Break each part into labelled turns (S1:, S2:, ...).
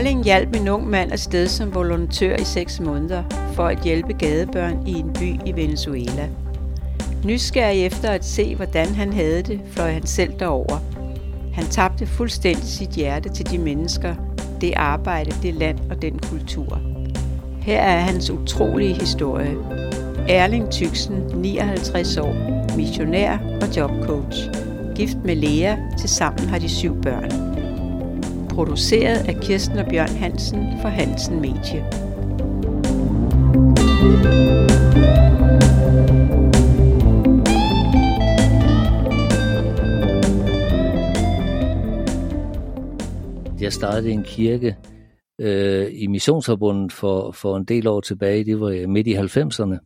S1: Erling hjalp en ung mand afsted som volontør i seks måneder for at hjælpe gadebørn i en by i Venezuela. Nysgerrig efter at se, hvordan han havde det, fløj han selv derover. Han tabte fuldstændig sit hjerte til de mennesker, det arbejde, det land og den kultur. Her er hans utrolige historie. Erling Tyksen, 59 år, missionær og jobcoach. Gift med Lea, til sammen har de syv børn. Produceret af Kirsten og Bjørn Hansen for Hansen Medie.
S2: Jeg startede en kirke øh, i Missionsforbundet for, for en del år tilbage. Det var øh, midt i 90'erne.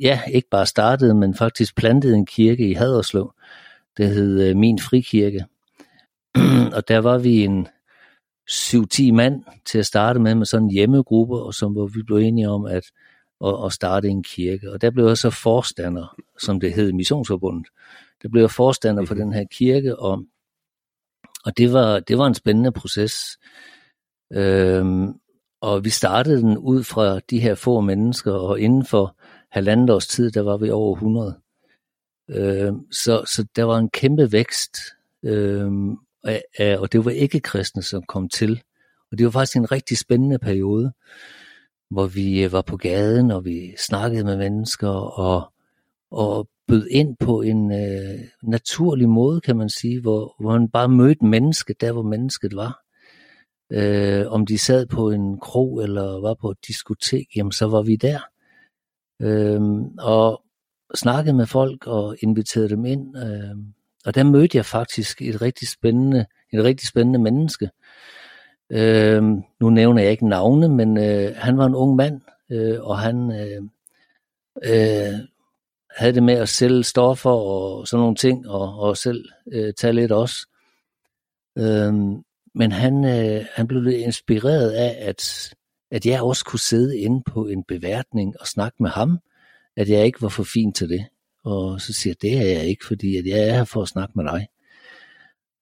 S2: Ja, ikke bare startede, men faktisk plantede en kirke i Haderslev. Det hed øh, Min Frikirke. og der var vi en 7-10 mand til at starte med, med sådan en hjemmegruppe, og som hvor vi blev enige om at, at, at starte en kirke. Og der blev jeg så forstander, som det hed i Missionsforbundet. Der blev jeg forstander for den her kirke, og, og det, var, det var en spændende proces. Øhm, og vi startede den ud fra de her få mennesker, og inden for halvandet års tid, der var vi over 100. Øhm, så, så der var en kæmpe vækst, øhm, og, øh, og det var ikke kristne, som kom til. Og det var faktisk en rigtig spændende periode, hvor vi øh, var på gaden, og vi snakkede med mennesker, og, og bød ind på en øh, naturlig måde, kan man sige, hvor, hvor man bare mødte mennesket der, hvor mennesket var. Øh, om de sad på en krog eller var på et diskotek, jamen så var vi der. Øh, og snakkede med folk og inviterede dem ind. Øh, og der mødte jeg faktisk et rigtig spændende, et rigtig spændende menneske. Øh, nu nævner jeg ikke navne, men øh, han var en ung mand, øh, og han øh, øh, havde det med at sælge stoffer og sådan nogle ting, og, og selv øh, tage lidt også. Øh, men han, øh, han blev lidt inspireret af, at, at jeg også kunne sidde inde på en beværtning og snakke med ham, at jeg ikke var for fin til det. Og så siger jeg, det er jeg ikke, fordi at jeg er her for at snakke med dig.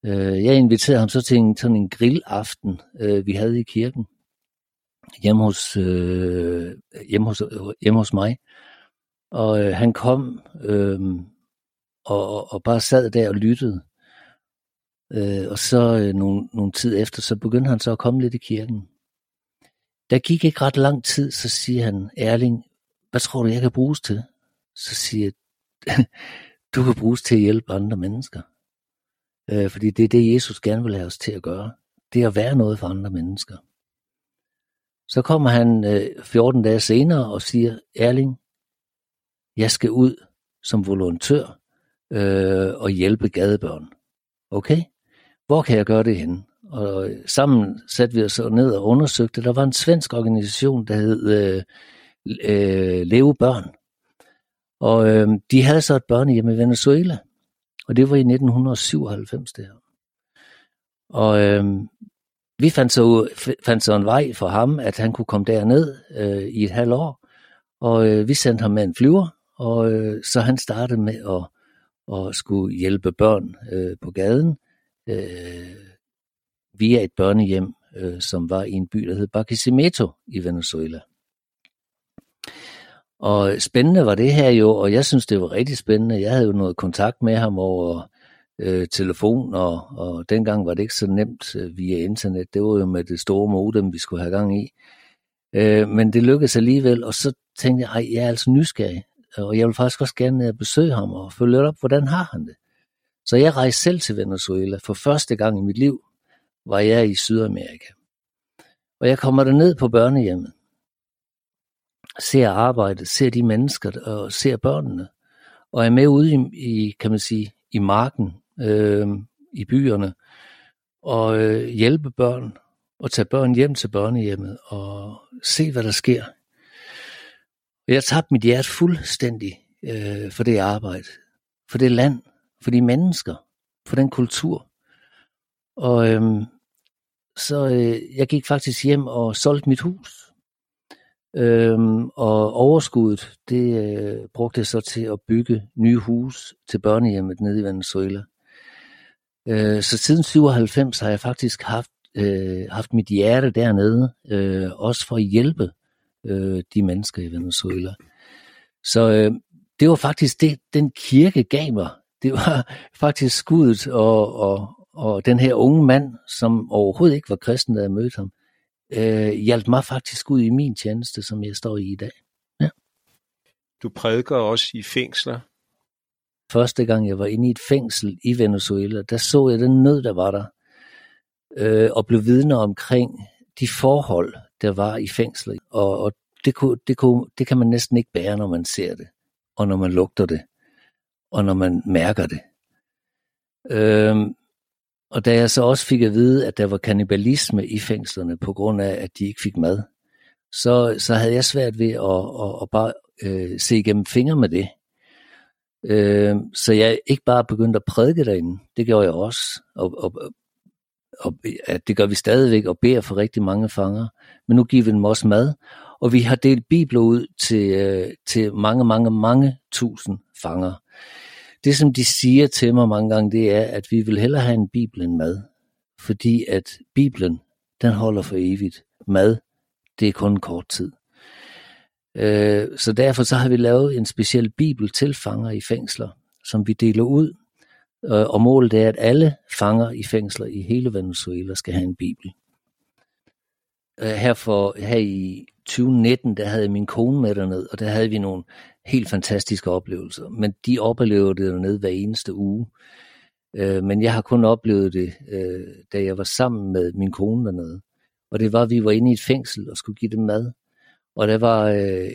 S2: Øh, jeg inviterede ham så til en, sådan en grillaften, øh, vi havde i kirken, hjemme hos, øh, hjemme hos, hjemme hos mig. Og øh, han kom øh, og, og bare sad der og lyttede. Øh, og så øh, nogle, nogle tid efter, så begyndte han så at komme lidt i kirken. Der gik ikke ret lang tid, så siger han, Erling, hvad tror du, jeg kan bruges til? Så siger jeg, du kan bruges til at hjælpe andre mennesker. Øh, fordi det er det, Jesus gerne vil have os til at gøre. Det er at være noget for andre mennesker. Så kommer han øh, 14 dage senere og siger, Erling, jeg skal ud som volontør øh, og hjælpe gadebørn. Okay? Hvor kan jeg gøre det henne? Og øh, sammen satte vi os ned og undersøgte. Der var en svensk organisation, der hed øh, øh, Leve Børn. Og øh, de havde så et børnehjem i Venezuela. Og det var i 1997 det her. Og øh, vi fandt så, fandt så en vej for ham, at han kunne komme derned øh, i et halvt år. Og øh, vi sendte ham med en flyver, og øh, så han startede med at, at skulle hjælpe børn øh, på gaden øh, via et børnehjem, øh, som var i en by, der hed Barquisimeto i Venezuela. Og spændende var det her jo, og jeg synes, det var rigtig spændende. Jeg havde jo noget kontakt med ham over øh, telefon, og, og dengang var det ikke så nemt øh, via internet. Det var jo med det store modem, vi skulle have gang i. Øh, men det lykkedes alligevel, og så tænkte jeg, ej, jeg er altså nysgerrig, og jeg vil faktisk også gerne øh, besøge ham og følge lidt op, hvordan har han det? Så jeg rejste selv til Venezuela. For første gang i mit liv var jeg i Sydamerika. Og jeg kommer ned på børnehjemmet ser arbejdet, ser de mennesker og ser børnene, og er med ude i, i kan man sige, i marken, øh, i byerne, og øh, hjælpe børn, og tage børn hjem til børnehjemmet, og se, hvad der sker. Jeg tabte mit hjerte fuldstændig øh, for det arbejde, for det land, for de mennesker, for den kultur. Og øh, så øh, jeg gik faktisk hjem og solgte mit hus. Øhm, og overskuddet, det øh, brugte jeg så til at bygge nye hus til børnehjemmet nede i Venezuela. Øh, så siden 97 har jeg faktisk haft øh, haft mit hjerte dernede, øh, også for at hjælpe øh, de mennesker i Venezuela. Så øh, det var faktisk det, den kirke gav mig. Det var faktisk skuddet og, og, og den her unge mand, som overhovedet ikke var kristen, da jeg mødte ham, øh, hjalp mig faktisk ud i min tjeneste, som jeg står i i dag. Ja.
S3: Du prædiker også i fængsler.
S2: Første gang jeg var inde i et fængsel i Venezuela, der så jeg den nød, der var der, øh, og blev vidne omkring de forhold, der var i fængslet. Og, og det, kunne, det, kunne, det kan man næsten ikke bære, når man ser det, og når man lugter det, og når man mærker det. Øh, og da jeg så også fik at vide, at der var kannibalisme i fængslerne på grund af, at de ikke fik mad, så, så havde jeg svært ved at, at, at bare øh, se igennem fingre med det. Øh, så jeg ikke bare begyndte at prædike derinde, det gjorde jeg også, og, og, og ja, det gør vi stadigvæk, og beder for rigtig mange fanger. Men nu giver vi dem også mad, og vi har delt bibler ud til, øh, til mange, mange, mange tusind fanger det, som de siger til mig mange gange, det er, at vi vil hellere have en bibel end mad. Fordi at Bibelen, den holder for evigt. Mad, det er kun en kort tid. Øh, så derfor så har vi lavet en speciel bibel til fanger i fængsler, som vi deler ud. Øh, og målet er, at alle fanger i fængsler i hele Venezuela skal have en bibel. Øh, her, for, her i 2019, der havde min kone med derned, og der havde vi nogle helt fantastiske oplevelser. Men de oplevede det dernede hver eneste uge. Øh, men jeg har kun oplevet det, øh, da jeg var sammen med min kone dernede. Og det var, at vi var inde i et fængsel og skulle give dem mad. Og der var, øh,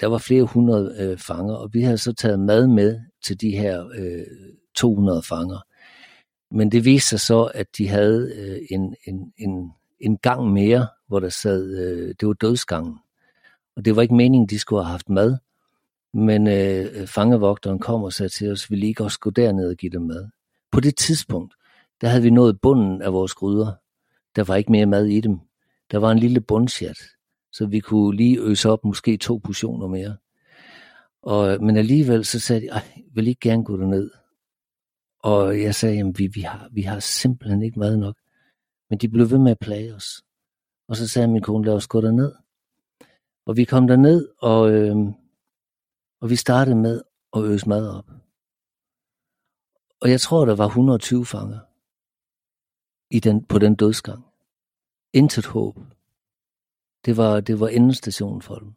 S2: der var flere hundrede øh, fanger, og vi havde så taget mad med til de her øh, 200 fanger. Men det viste sig så, at de havde øh, en, en, en, en gang mere, hvor der sad, øh, det var dødsgangen. Og det var ikke meningen, de skulle have haft mad. Men øh, fangevogteren kom og sagde til os, vi lige også gå derned og give dem mad. På det tidspunkt, der havde vi nået bunden af vores gryder. Der var ikke mere mad i dem. Der var en lille bundsjat, så vi kunne lige øse op måske to portioner mere. Og, men alligevel så sagde de, ej, vil I ikke gerne gå derned? Og jeg sagde, jamen vi, vi, har, vi har simpelthen ikke mad nok. Men de blev ved med at plage os. Og så sagde min kone, lad os gå derned. Og vi kom derned, og, øh, og vi startede med at øse mad op. Og jeg tror, der var 120 fanger i den, på den dødsgang. Intet håb. Det var, det var endestationen for dem.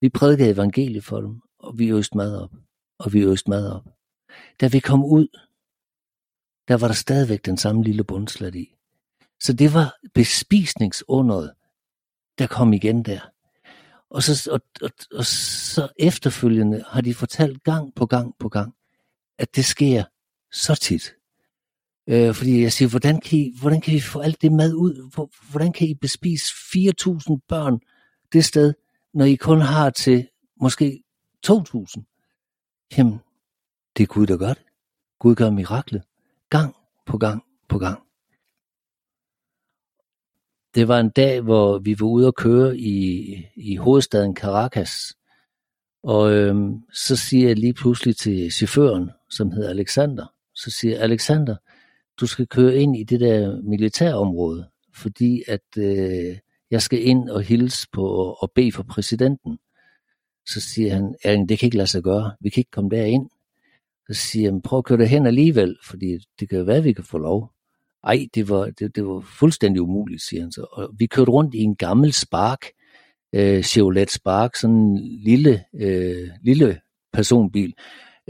S2: Vi prædikede evangeliet for dem, og vi øste mad op. Og vi øste mad op. Da vi kom ud, der var der stadigvæk den samme lille bundslat i. Så det var bespisningsunderet, der kom igen der. Og så, og, og, og så efterfølgende har de fortalt gang på gang på gang, at det sker så tit. Øh, fordi jeg siger, hvordan kan, I, hvordan kan I få alt det mad ud? Hvordan kan I bespise 4.000 børn det sted, når I kun har til måske 2.000? Jamen, det er Gud, der gør det. Gud gør miraklet. Gang på gang på gang. Det var en dag, hvor vi var ude at køre i, i hovedstaden Caracas. Og øhm, så siger jeg lige pludselig til chaufføren, som hedder Alexander, så siger jeg, Alexander, du skal køre ind i det der militærområde, fordi at øh, jeg skal ind og hilse på og bede for præsidenten. Så siger han, Erling, det kan ikke lade sig gøre, vi kan ikke komme derind. Så siger han, prøv at køre derhen alligevel, fordi det kan jo være, at vi kan få lov. Ej, det var, det, det var fuldstændig umuligt, siger han så. Og vi kørte rundt i en gammel Spark, øh, Chevrolet Spark, sådan en lille, øh, lille personbil.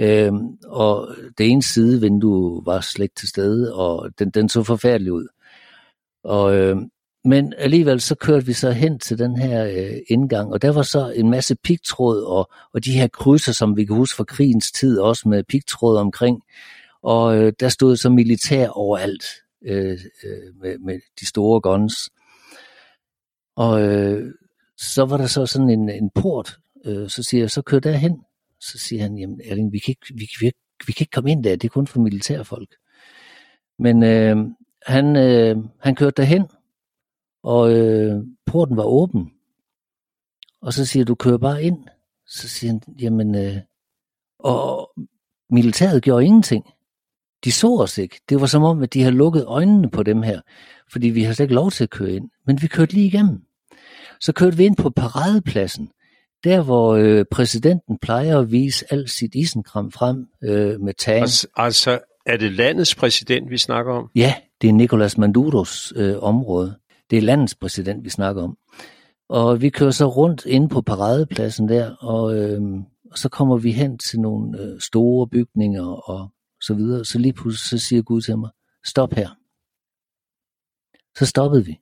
S2: Øh, og det ene sidevindue var slet ikke til stede, og den, den så forfærdelig ud. Og, øh, men alligevel så kørte vi så hen til den her øh, indgang, og der var så en masse pigtråd og, og de her krydser, som vi kan huske fra krigens tid, også med pigtråd omkring. Og øh, der stod så militær overalt Øh, øh, med, med de store guns. Og øh, så var der så sådan en, en port, øh, så siger jeg, så kør derhen. Så siger han, jamen Erling, vi kan, ikke, vi, vi, vi kan ikke komme ind der, det er kun for militærfolk. Men øh, han, øh, han kørte derhen, og øh, porten var åben. Og så siger du kører bare ind. Så siger han, jamen, øh, og militæret gjorde ingenting de så os ikke. Det var som om, at de havde lukket øjnene på dem her, fordi vi havde slet ikke lov til at køre ind. Men vi kørte lige igennem. Så kørte vi ind på paradepladsen, der hvor øh, præsidenten plejer at vise alt sit isenkram frem øh, med tagen.
S3: Altså, altså, er det landets præsident, vi snakker om?
S2: Ja, det er Nicolas Maduros øh, område. Det er landets præsident, vi snakker om. Og vi kører så rundt inde på paradepladsen der, og, øh, og så kommer vi hen til nogle øh, store bygninger og så videre. Så lige pludselig så siger Gud til mig, stop her. Så stoppede vi.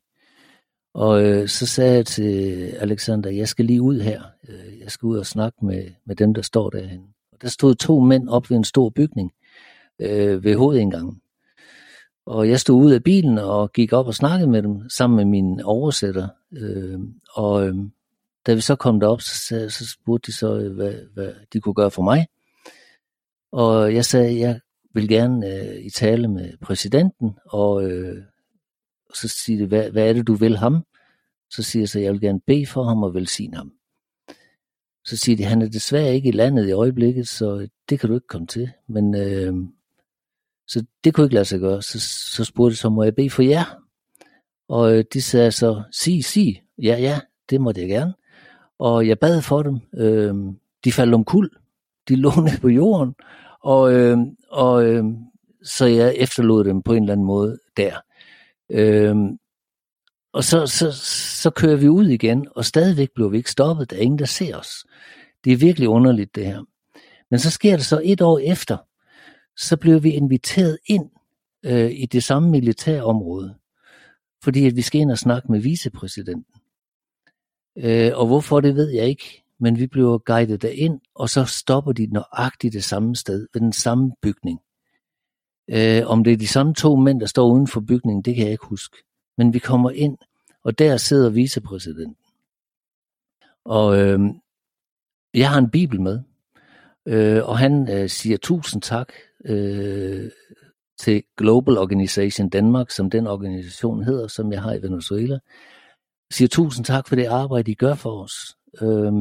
S2: Og øh, så sagde jeg til Alexander, jeg skal lige ud her. Øh, jeg skal ud og snakke med, med dem, der står derhen. Og der stod to mænd op ved en stor bygning øh, ved hovedindgangen. Og jeg stod ud af bilen og gik op og snakkede med dem sammen med min oversætter. Øh, og øh, da vi så kom derop, så, så spurgte de så, øh, hvad, hvad de kunne gøre for mig. Og jeg sagde, jeg vil gerne øh, i tale med præsidenten, og øh, så siger det, hvad, hvad er det, du vil ham? Så siger jeg så, jeg vil gerne bede for ham og velsigne ham. Så siger de, han er desværre ikke i landet i øjeblikket, så det kan du ikke komme til. Men øh, så det kunne ikke lade sig gøre. Så, så spurgte jeg så, må jeg bede for jer? Og øh, de sagde så, sig, sig. Ja, ja, det måtte jeg gerne. Og jeg bad for dem. Øh, de faldt om kul. De lå ned på jorden. Og, øh, og øh, så jeg efterlod dem på en eller anden måde der. Øh, og så, så, så kører vi ud igen, og stadigvæk bliver vi ikke stoppet. Der er ingen, der ser os. Det er virkelig underligt, det her. Men så sker det så et år efter, så blev vi inviteret ind øh, i det samme militærområde, fordi at vi skal ind og snakke med vicepræsidenten. Øh, og hvorfor, det ved jeg ikke, men vi bliver guidet derind, og så stopper de nøjagtigt det samme sted, ved den samme bygning. Øh, om det er de samme to mænd, der står uden for bygningen, det kan jeg ikke huske. Men vi kommer ind, og der sidder vicepræsidenten. Og øh, jeg har en bibel med, øh, og han øh, siger tusind tak øh, til Global Organization Danmark, som den organisation hedder, som jeg har i Venezuela. Jeg siger tusind tak for det arbejde, I gør for os. Øh,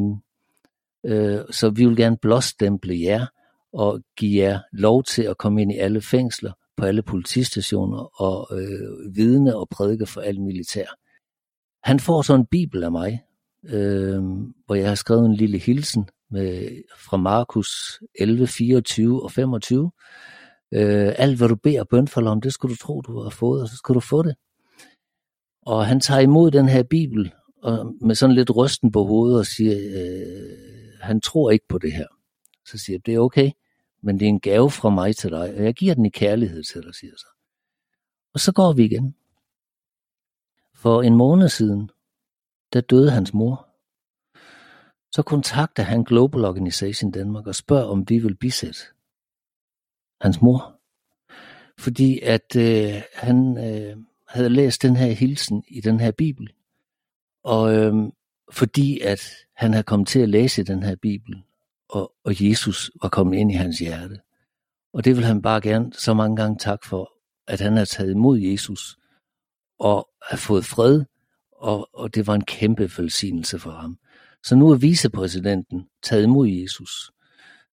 S2: øh, så vi vil gerne blåstemple jer og give jer lov til at komme ind i alle fængsler, på alle politistationer og øh, vidne og prædike for alt militær. Han får så en bibel af mig, øh, hvor jeg har skrevet en lille hilsen med, fra Markus 11, 24 og 25. Øh, alt hvad du beder bøn for om, det skulle du tro, du har fået, og så skal du få det. Og han tager imod den her bibel og med sådan lidt rysten på hovedet og siger, øh, han tror ikke på det her. Så siger jeg, det er okay, men det er en gave fra mig til dig, og jeg giver den i kærlighed til dig, siger så. Og så går vi igen. For en måned siden, der døde hans mor. Så kontakter han Global Organization Danmark og spørger, om vi vil bisætte hans mor. Fordi at øh, han øh, havde læst den her hilsen i den her bibel. Og øh, fordi at han havde kommet til at læse den her bibel, og, og Jesus var kommet ind i hans hjerte. Og det vil han bare gerne så mange gange tak for, at han har taget imod Jesus og har fået fred, og, og det var en kæmpe velsignelse for ham. Så nu er vicepræsidenten taget imod Jesus,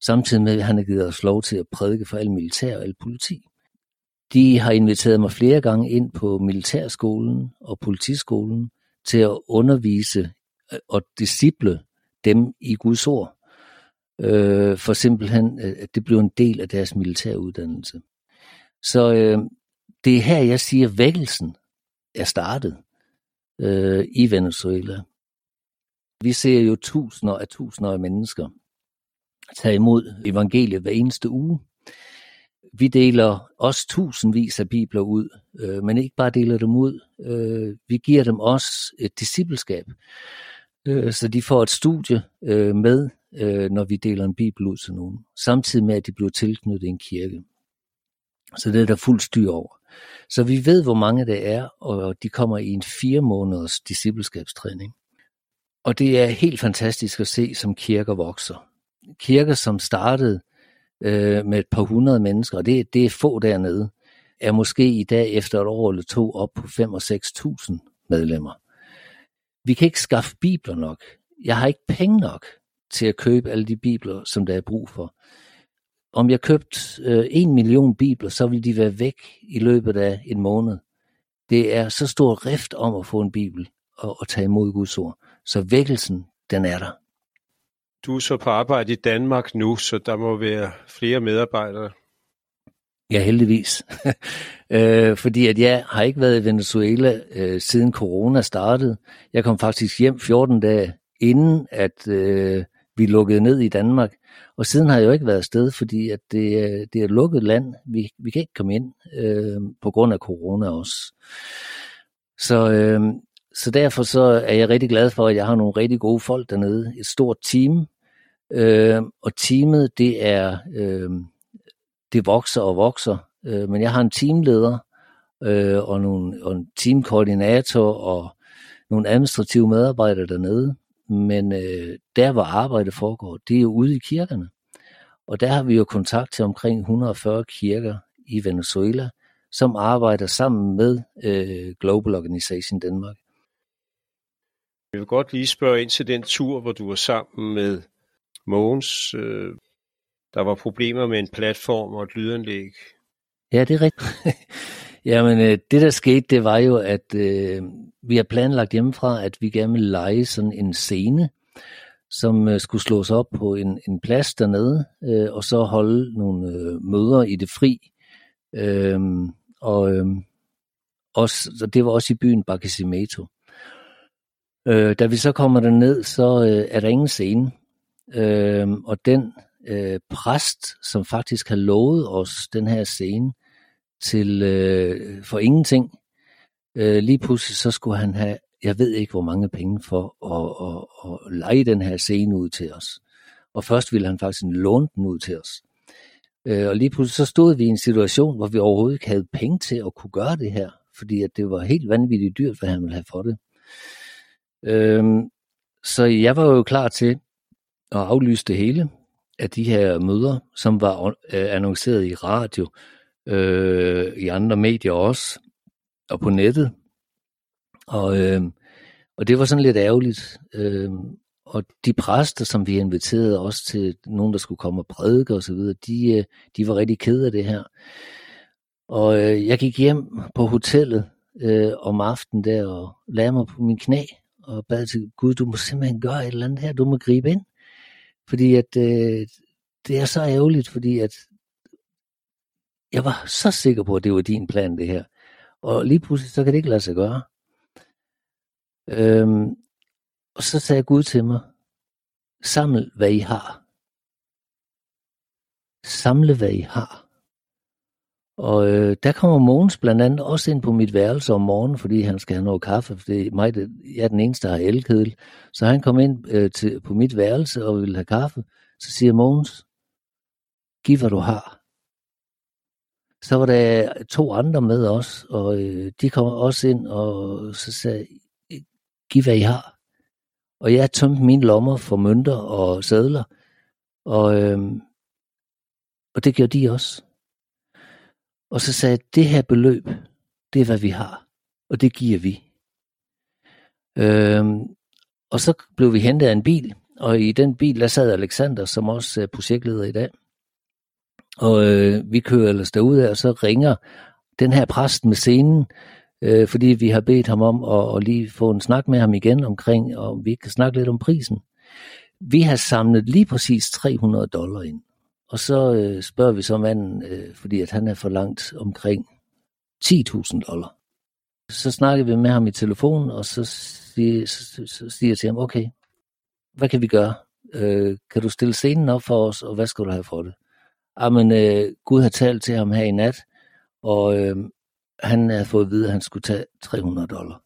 S2: samtidig med, at han har givet os lov til at prædike for al militær og al politi. De har inviteret mig flere gange ind på militærskolen og politiskolen til at undervise og disciple dem i Guds ord øh, for simpelthen, øh, at det blev en del af deres militæruddannelse. Så øh, det er her, jeg siger, at vækkelsen er startet øh, i Venezuela. Vi ser jo tusinder af tusinder af mennesker tage imod evangeliet hver eneste uge. Vi deler også tusindvis af bibler ud, øh, men ikke bare deler dem ud. Øh, vi giver dem også et discipleskab, øh, så de får et studie øh, med øh, når vi deler en bibel ud til nogen. Samtidig med, at de bliver tilknyttet en kirke. Så det er der fuld styr over. Så vi ved, hvor mange det er, og de kommer i en fire måneders discipleskabstræning. Og det er helt fantastisk at se, som kirker vokser. Kirker, som startede øh, med et par hundrede mennesker, og det, det er få dernede, er måske i dag efter et år eller to op på 5 og 6.000 medlemmer. Vi kan ikke skaffe bibler nok. Jeg har ikke penge nok til at købe alle de bibler, som der er brug for. om jeg købte øh, en million bibler, så ville de være væk i løbet af en måned. Det er så stor rift om at få en bibel og, og tage imod Guds ord. Så vækkelsen, den er der.
S3: Du er så på arbejde i Danmark nu, så der må være flere medarbejdere.
S2: Ja, heldigvis. øh, fordi at jeg har ikke været i Venezuela øh, siden corona startede. Jeg kom faktisk hjem 14 dage inden, at øh, vi lukkede ned i Danmark. Og siden har jeg jo ikke været afsted, fordi at det, øh, det er et lukket land. Vi, vi kan ikke komme ind øh, på grund af corona også. Så, øh, så derfor så er jeg rigtig glad for, at jeg har nogle rigtig gode folk dernede. Et stort team. Øh, og teamet, det er... Øh, det vokser og vokser. Øh, men jeg har en teamleder øh, og, nogle, og en teamkoordinator og nogle administrative medarbejdere dernede. Men øh, der, hvor arbejdet foregår, det er jo ude i kirkerne. Og der har vi jo kontakt til omkring 140 kirker i Venezuela, som arbejder sammen med øh, Global Organization Danmark.
S3: Jeg vil godt lige spørge ind til den tur, hvor du var sammen med Mogens. Øh, der var problemer med en platform og et lydanlæg.
S2: Ja, det er rigtigt. Jamen, øh, det der skete, det var jo, at øh, vi har planlagt hjemmefra, at vi gerne ville lege sådan en scene, som øh, skulle slås op på en, en plads dernede, øh, og så holde nogle øh, møder i det fri. Øh, og øh, også, så det var også i byen Barquisimeto. Øh, da vi så kommer derned, så øh, er der ingen scene. Øh, og den øh, præst, som faktisk har lovet os den her scene til øh, for ingenting. Øh, lige pludselig så skulle han have, jeg ved ikke hvor mange penge for at, at, at lege den her scene ud til os. Og først ville han faktisk låne den ud til os. Øh, og lige pludselig så stod vi i en situation, hvor vi overhovedet ikke havde penge til at kunne gøre det her, fordi at det var helt vanvittigt dyrt, hvad han ville have for det. Øh, så jeg var jo klar til at aflyse det hele af de her møder, som var øh, annonceret i radio, øh, i andre medier også, og på nettet. Og, øh, og det var sådan lidt ærgerligt. Øh, og de præster, som vi inviterede også til nogen, der skulle komme og prædike og så videre, de, øh, de var rigtig kede af det her. Og øh, jeg gik hjem på hotellet øh, om aftenen der og lagde mig på min knæ og bad til Gud, du må simpelthen gøre et eller andet her, du må gribe ind. Fordi at øh, det er så ærgerligt, fordi at jeg var så sikker på, at det var din plan, det her. Og lige pludselig, så kan det ikke lade sig gøre. Øhm, og så sagde Gud til mig, saml hvad I har. Samle hvad I har. Og øh, der kommer Mogens blandt andet også ind på mit værelse om morgenen, fordi han skal have noget kaffe, for det er mig, det, jeg er den eneste, der har elkedel. Så han kom ind øh, til, på mit værelse og ville have kaffe. Så siger Mogens, giv hvad du har. Så var der to andre med os, og øh, de kom også ind og så sagde, giv hvad I har. Og jeg tømte mine lommer for mønter og sædler, og, øh, og det gjorde de også. Og så sagde jeg, det her beløb, det er hvad vi har, og det giver vi. Øhm, og så blev vi hentet af en bil, og i den bil, der sad Alexander, som også er projektleder i dag. Og øh, vi kører ellers derude, og så ringer den her præst med scenen, øh, fordi vi har bedt ham om at, at lige få en snak med ham igen omkring, og vi kan snakke lidt om prisen. Vi har samlet lige præcis 300 dollar ind. Og så øh, spørger vi så manden, øh, fordi at han er for langt omkring 10.000 dollar. Så snakker vi med ham i telefon, og så siger, så, så siger jeg til ham, okay, hvad kan vi gøre? Øh, kan du stille scenen op for os, og hvad skal du have for det? Ah, Jamen, øh, Gud har talt til ham her i nat, og øh, han havde fået at vide, at han skulle tage 300 dollar.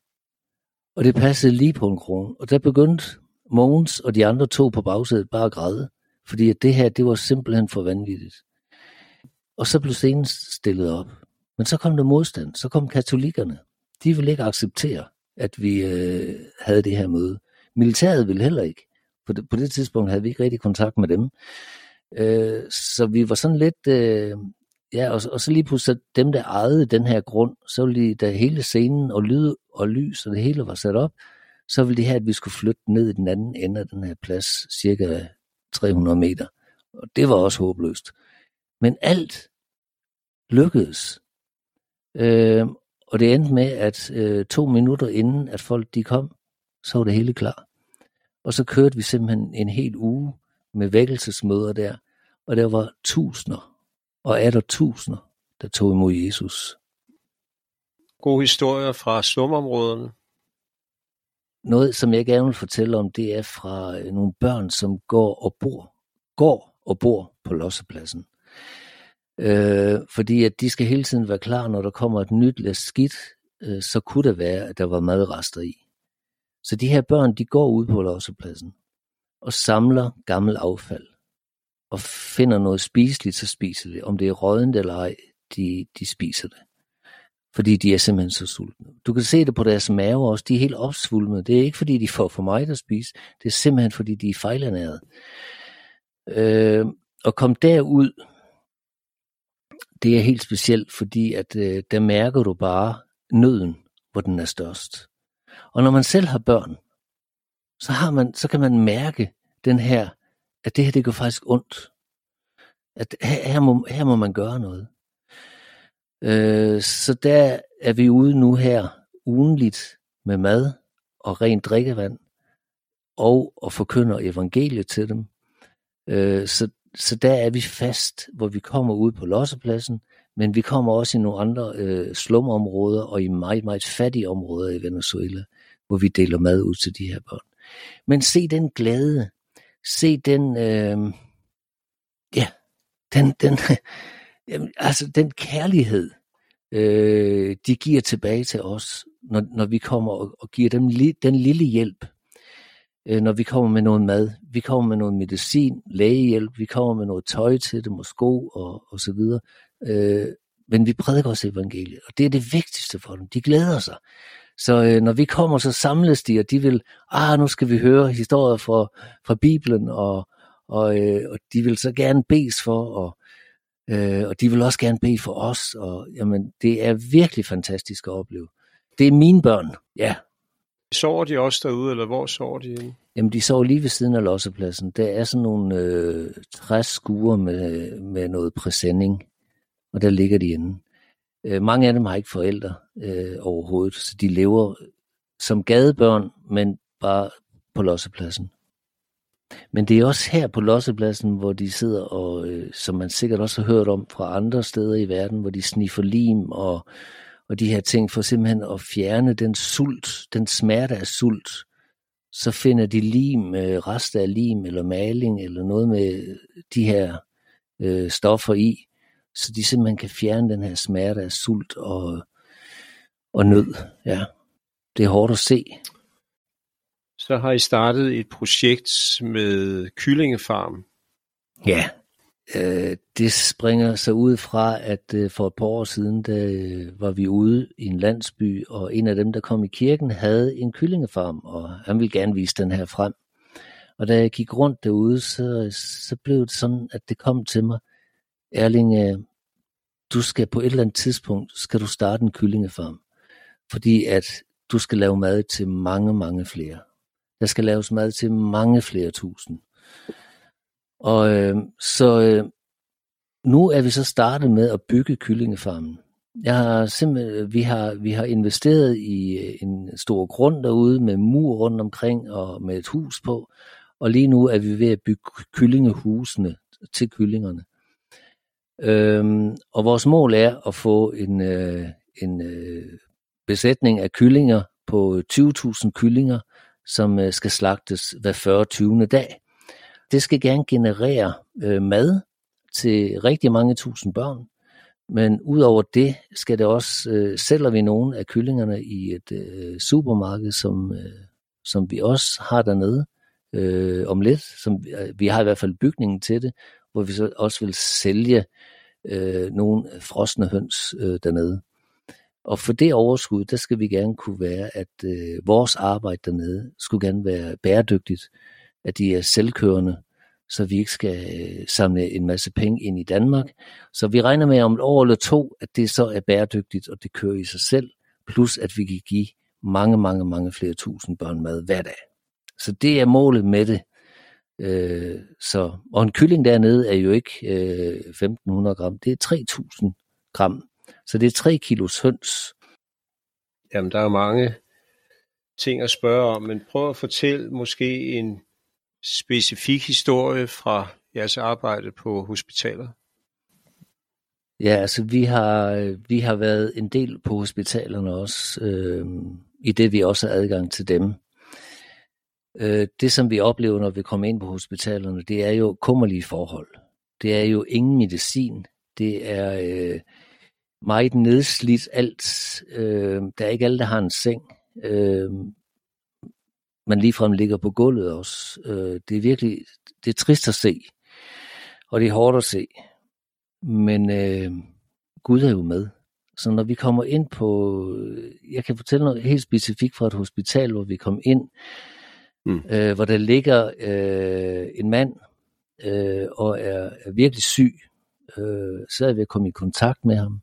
S2: Og det passede lige på en krone. Og der begyndte Mogens og de andre to på bagsædet bare at græde, fordi at det her, det var simpelthen for vanvittigt. Og så blev scenen stillet op. Men så kom der modstand. Så kom katolikkerne. De ville ikke acceptere, at vi øh, havde det her møde. Militæret ville heller ikke. På det, på det tidspunkt havde vi ikke rigtig kontakt med dem. Øh, så vi var sådan lidt, øh, ja, og, og så lige pludselig dem, der ejede den her grund, så ville de, da hele scenen og lyd og lys og det hele var sat op, så ville de have, at vi skulle flytte ned i den anden ende af den her plads, cirka 300 meter. Og det var også håbløst. Men alt lykkedes. Øh, og det endte med, at øh, to minutter inden, at folk de kom, så var det hele klar. Og så kørte vi simpelthen en hel uge med vækkelsesmøder der, og der var tusinder og er der tusinder, der tog imod Jesus.
S3: Gode historier fra slumområderne.
S2: Noget, som jeg gerne vil fortælle om, det er fra øh, nogle børn, som går og bor, går og bor på lossepladsen. Øh, fordi at de skal hele tiden være klar, når der kommer et nyt læs skidt, øh, så kunne det være, at der var madrester i. Så de her børn, de går ud på lossepladsen og samler gammel affald og finder noget spiseligt, så spiser det. Om det er rådent eller ej, de, de spiser det. Fordi de er simpelthen så sultne. Du kan se det på deres mave også. De er helt opsvulmede. Det er ikke fordi, de får for meget at spise. Det er simpelthen fordi, de er fejlernæret. Øh, og kom derud, det er helt specielt, fordi at øh, der mærker du bare nøden, hvor den er størst. Og når man selv har børn, så, har man, så kan man mærke den her, at det her, det går faktisk ondt. At her, her, må, her må man gøre noget. Øh, så der er vi ude nu her ugenligt med mad og rent drikkevand, og og forkynder evangeliet til dem. Øh, så, så der er vi fast, hvor vi kommer ud på lossepladsen, men vi kommer også i nogle andre øh, slumområder og i meget, meget fattige områder i Venezuela, hvor vi deler mad ud til de her børn. Men se den glæde, se den, øh, ja, den, den, jamen, altså den kærlighed, øh, de giver tilbage til os, når, når vi kommer og, og giver dem li, den lille hjælp, øh, når vi kommer med noget mad, vi kommer med noget medicin, lægehjælp, vi kommer med noget tøj til dem og sko og, og så videre. Øh, men vi prædiker også evangeliet, og det er det vigtigste for dem. De glæder sig. Så øh, når vi kommer, så samles de, og de vil, ah, nu skal vi høre historier fra, fra Bibelen, og, og, øh, og de vil så gerne bes for, og, øh, og de vil også gerne bede for os, og jamen, det er virkelig fantastisk at opleve. Det er mine børn, ja.
S3: Sover de også derude, eller hvor sover de?
S2: Jamen, de sover lige ved siden af lossepladsen. Der er sådan nogle øh, træskuer med, med noget præsending, og der ligger de inde. Øh, mange af dem har ikke forældre øh, overhovedet, så de lever som gadebørn, men bare på lossepladsen. Men det er også her på lossepladsen, hvor de sidder og, øh, som man sikkert også har hørt om fra andre steder i verden, hvor de sniffer lim og, og de her ting, for simpelthen at fjerne den sult, den smerte af sult. Så finder de lim, øh, rester af lim eller maling eller noget med de her øh, stoffer i, så de simpelthen kan fjerne den her smerte af sult og, og nød. Ja, det er hårdt at se.
S3: Så har I startet et projekt med kyllingefarm.
S2: Ja, øh, det springer så ud fra, at øh, for et par år siden, der øh, var vi ude i en landsby, og en af dem, der kom i kirken, havde en kyllingefarm, og han ville gerne vise den her frem. Og da jeg gik rundt derude, så, så blev det sådan, at det kom til mig, Erling, øh, du skal på et eller andet tidspunkt, skal du starte en kyllingefarm. Fordi at du skal lave mad til mange, mange flere. Der skal laves mad til mange flere tusind. Og øh, så øh, nu er vi så startet med at bygge kyllingefarmen. Jeg har simpelthen, vi, har, vi har investeret i øh, en stor grund derude med mur rundt omkring og med et hus på. Og lige nu er vi ved at bygge kyllingehusene til kyllingerne. Øhm, og vores mål er at få en, øh, en øh, besætning af kyllinger på 20.000 kyllinger, som øh, skal slagtes hver 40. 20. dag. Det skal gerne generere øh, mad til rigtig mange tusind børn, men udover det skal det også, øh, sælger vi nogle af kyllingerne i et øh, supermarked, som, øh, som vi også har dernede øh, om lidt. Som, øh, vi har i hvert fald bygningen til det, hvor vi så også vil sælge øh, nogle frosne høns øh, dernede. Og for det overskud, der skal vi gerne kunne være, at øh, vores arbejde dernede skulle gerne være bæredygtigt, at de er selvkørende, så vi ikke skal øh, samle en masse penge ind i Danmark. Så vi regner med om et år eller to, at det så er bæredygtigt, og det kører i sig selv, plus at vi kan give mange, mange, mange flere tusind børn mad hver dag. Så det er målet med det. Øh, så, og en kylling dernede er jo ikke øh, 1500 gram, det er 3000 gram. Så det er 3 kilos høns.
S3: Jamen, der er mange ting at spørge om, men prøv at fortælle måske en specifik historie fra jeres arbejde på hospitaler.
S2: Ja, altså vi har, vi har været en del på hospitalerne også, øh, i det vi også har adgang til dem. Øh, det som vi oplever, når vi kommer ind på hospitalerne, det er jo kummerlige forhold. Det er jo ingen medicin. Det er øh, meget nedslidt alt. Øh, der er ikke alle, der har en seng. Øh, man ligefrem ligger på gulvet også. Øh, det er virkelig det er trist at se, og det er hårdt at se. Men øh, Gud er jo med. Så når vi kommer ind på, jeg kan fortælle noget helt specifikt fra et hospital, hvor vi kom ind, mm. øh, hvor der ligger øh, en mand øh, og er, er virkelig syg. Øh, så er vi at komme i kontakt med ham.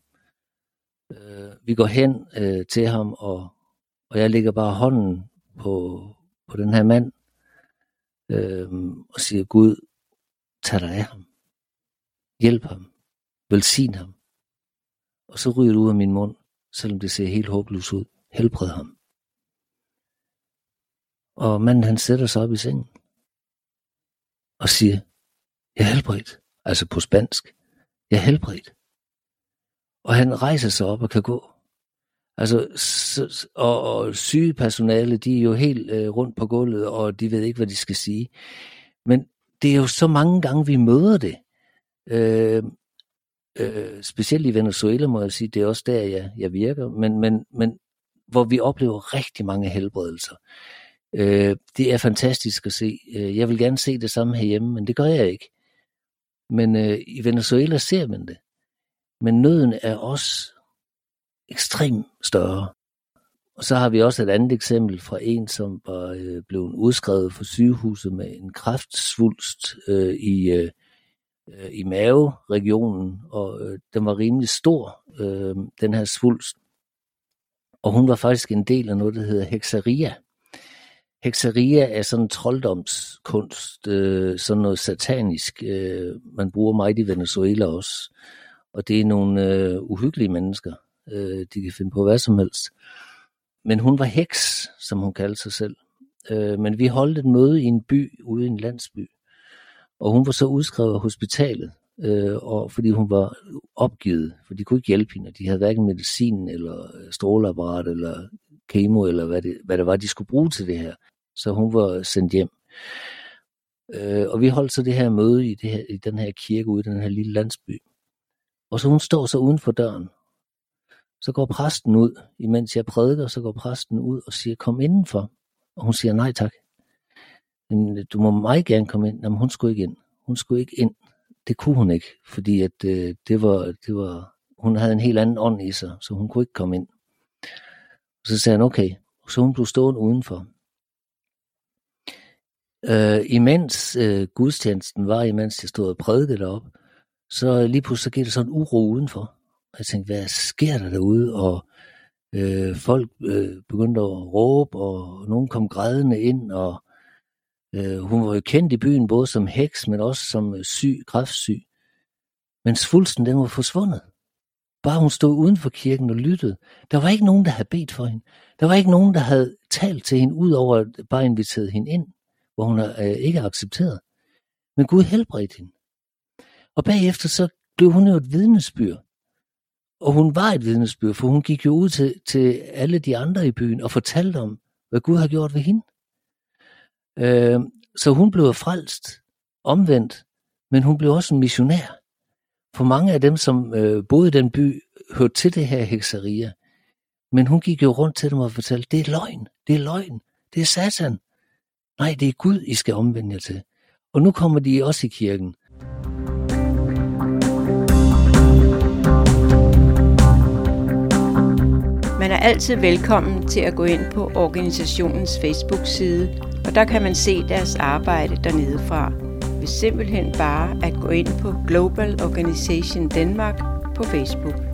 S2: Øh, vi går hen øh, til ham, og, og jeg lægger bare hånden på, på den her mand øh, og siger, Gud, tag dig af ham. Hjælp ham. Velsign ham. Og så ryger det ud af min mund, selvom det ser helt håbløst ud. Helbred ham. Og manden han sætter sig op i sengen og siger, jeg er helbredt. Altså på spansk. Jeg er helbredt. Og han rejser sig op og kan gå. Altså, og, og sygepersonale, de er jo helt øh, rundt på gulvet, og de ved ikke, hvad de skal sige. Men det er jo så mange gange, vi møder det. Øh, øh, specielt i Venezuela, må jeg sige, det er også der, jeg, jeg virker, men, men, men hvor vi oplever rigtig mange helbredelser. Øh, det er fantastisk at se. Øh, jeg vil gerne se det samme herhjemme, men det gør jeg ikke. Men øh, i Venezuela ser man det. Men nøden er også ekstremt større. Og så har vi også et andet eksempel fra en, som var øh, blevet udskrevet fra sygehuset med en kræftsvulst øh, i, øh, øh i maveregionen, og øh, den var rimelig stor, øh, den her svulst. Og hun var faktisk en del af noget, der hedder hekseria. Hekseria er sådan en trolddomskunst, øh, sådan noget satanisk. Øh, man bruger meget i Venezuela også. Og det er nogle øh, uhyggelige mennesker. Øh, de kan finde på hvad som helst. Men hun var heks, som hun kaldte sig selv. Øh, men vi holdt et møde i en by ude i en landsby. Og hun var så udskrevet af hospitalet, øh, og fordi hun var opgivet, for de kunne ikke hjælpe hende. De havde hverken medicin eller øh, stråleapparat eller kemo, eller hvad det, hvad det var, de skulle bruge til det her. Så hun var sendt hjem. Øh, og vi holdt så det her møde i, det her, i den her kirke ude i den her lille landsby. Og så hun står så uden for døren. Så går præsten ud, imens jeg prædiker, så går præsten ud og siger, kom indenfor. Og hun siger, nej tak. Øh, du må meget gerne komme ind. Jamen, hun skulle ikke ind. Hun skulle ikke ind. Det kunne hun ikke, fordi at, øh, det var, det var, hun havde en helt anden ånd i sig, så hun kunne ikke komme ind. Så sagde han, okay. Så hun blev stående udenfor. Øh, imens øh, gudstjenesten var, imens jeg stod og prædikede deroppe, så lige pludselig så gik der sådan en uro udenfor. Og jeg tænkte, hvad sker der derude? Og øh, folk øh, begyndte at råbe, og nogen kom grædende ind, og øh, hun var jo kendt i byen både som heks, men også som øh, syg, kræftsyg. Men svulsten, den var forsvundet. Bare hun stod uden for kirken og lyttede. Der var ikke nogen, der havde bedt for hende. Der var ikke nogen, der havde talt til hende, udover at bare inviteret hende ind, hvor hun øh, ikke accepteret. Men Gud helbredte hende. Og bagefter så blev hun jo et vidnesbyrd. Og hun var et vidnesbyrd, for hun gik jo ud til, til alle de andre i byen og fortalte om, hvad Gud har gjort ved hende. Øh, så hun blev frelst, omvendt, men hun blev også en missionær. For mange af dem, som øh, boede i den by, hørte til det her hekseria. Men hun gik jo rundt til dem og fortalte, det er løgn, det er løgn, det er satan. Nej, det er Gud, I skal omvende jer til. Og nu kommer de også i kirken.
S1: Altid velkommen til at gå ind på organisationens Facebook-side, og der kan man se deres arbejde dernede fra. Ved simpelthen bare at gå ind på Global Organization Danmark på Facebook.